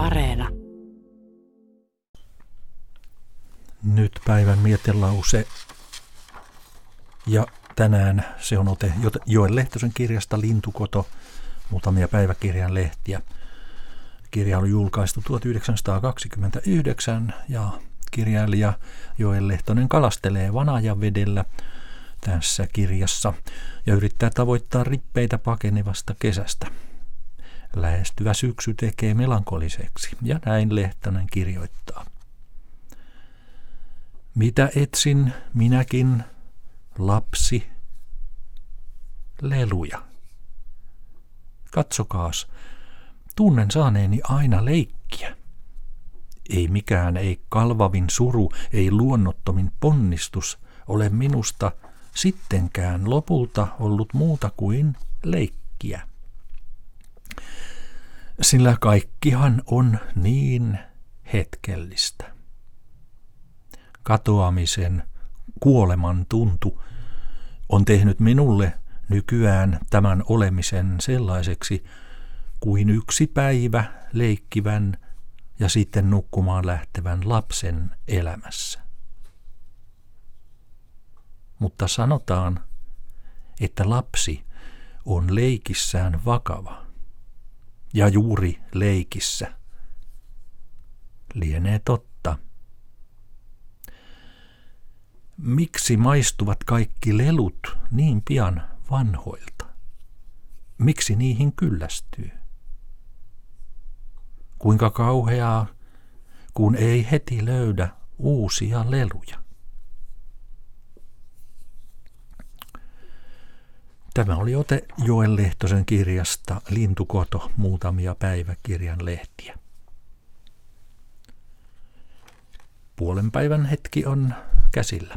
Areena. Nyt päivän mietelause. Ja tänään se on ote Joen Lehtosen kirjasta Lintukoto, muutamia päiväkirjan lehtiä. Kirja oli julkaistu 1929 ja kirjailija Joel Lehtonen kalastelee vanajavedellä tässä kirjassa ja yrittää tavoittaa rippeitä pakenevasta kesästä. Lähestyvä syksy tekee melankoliseksi ja näin Lehtonen kirjoittaa. Mitä etsin minäkin, lapsi? Leluja. Katsokaas, tunnen saaneeni aina leikkiä. Ei mikään, ei kalvavin suru, ei luonnottomin ponnistus ole minusta sittenkään lopulta ollut muuta kuin leikkiä. Sillä kaikkihan on niin hetkellistä. Katoamisen, kuoleman tuntu on tehnyt minulle nykyään tämän olemisen sellaiseksi kuin yksi päivä leikkivän ja sitten nukkumaan lähtevän lapsen elämässä. Mutta sanotaan, että lapsi on leikissään vakava. Ja juuri leikissä lienee totta. Miksi maistuvat kaikki lelut niin pian vanhoilta? Miksi niihin kyllästyy? Kuinka kauheaa, kun ei heti löydä uusia leluja. Tämä oli ote Joel Lehtosen kirjasta Lintukoto, muutamia päiväkirjan lehtiä. Puolen päivän hetki on käsillä.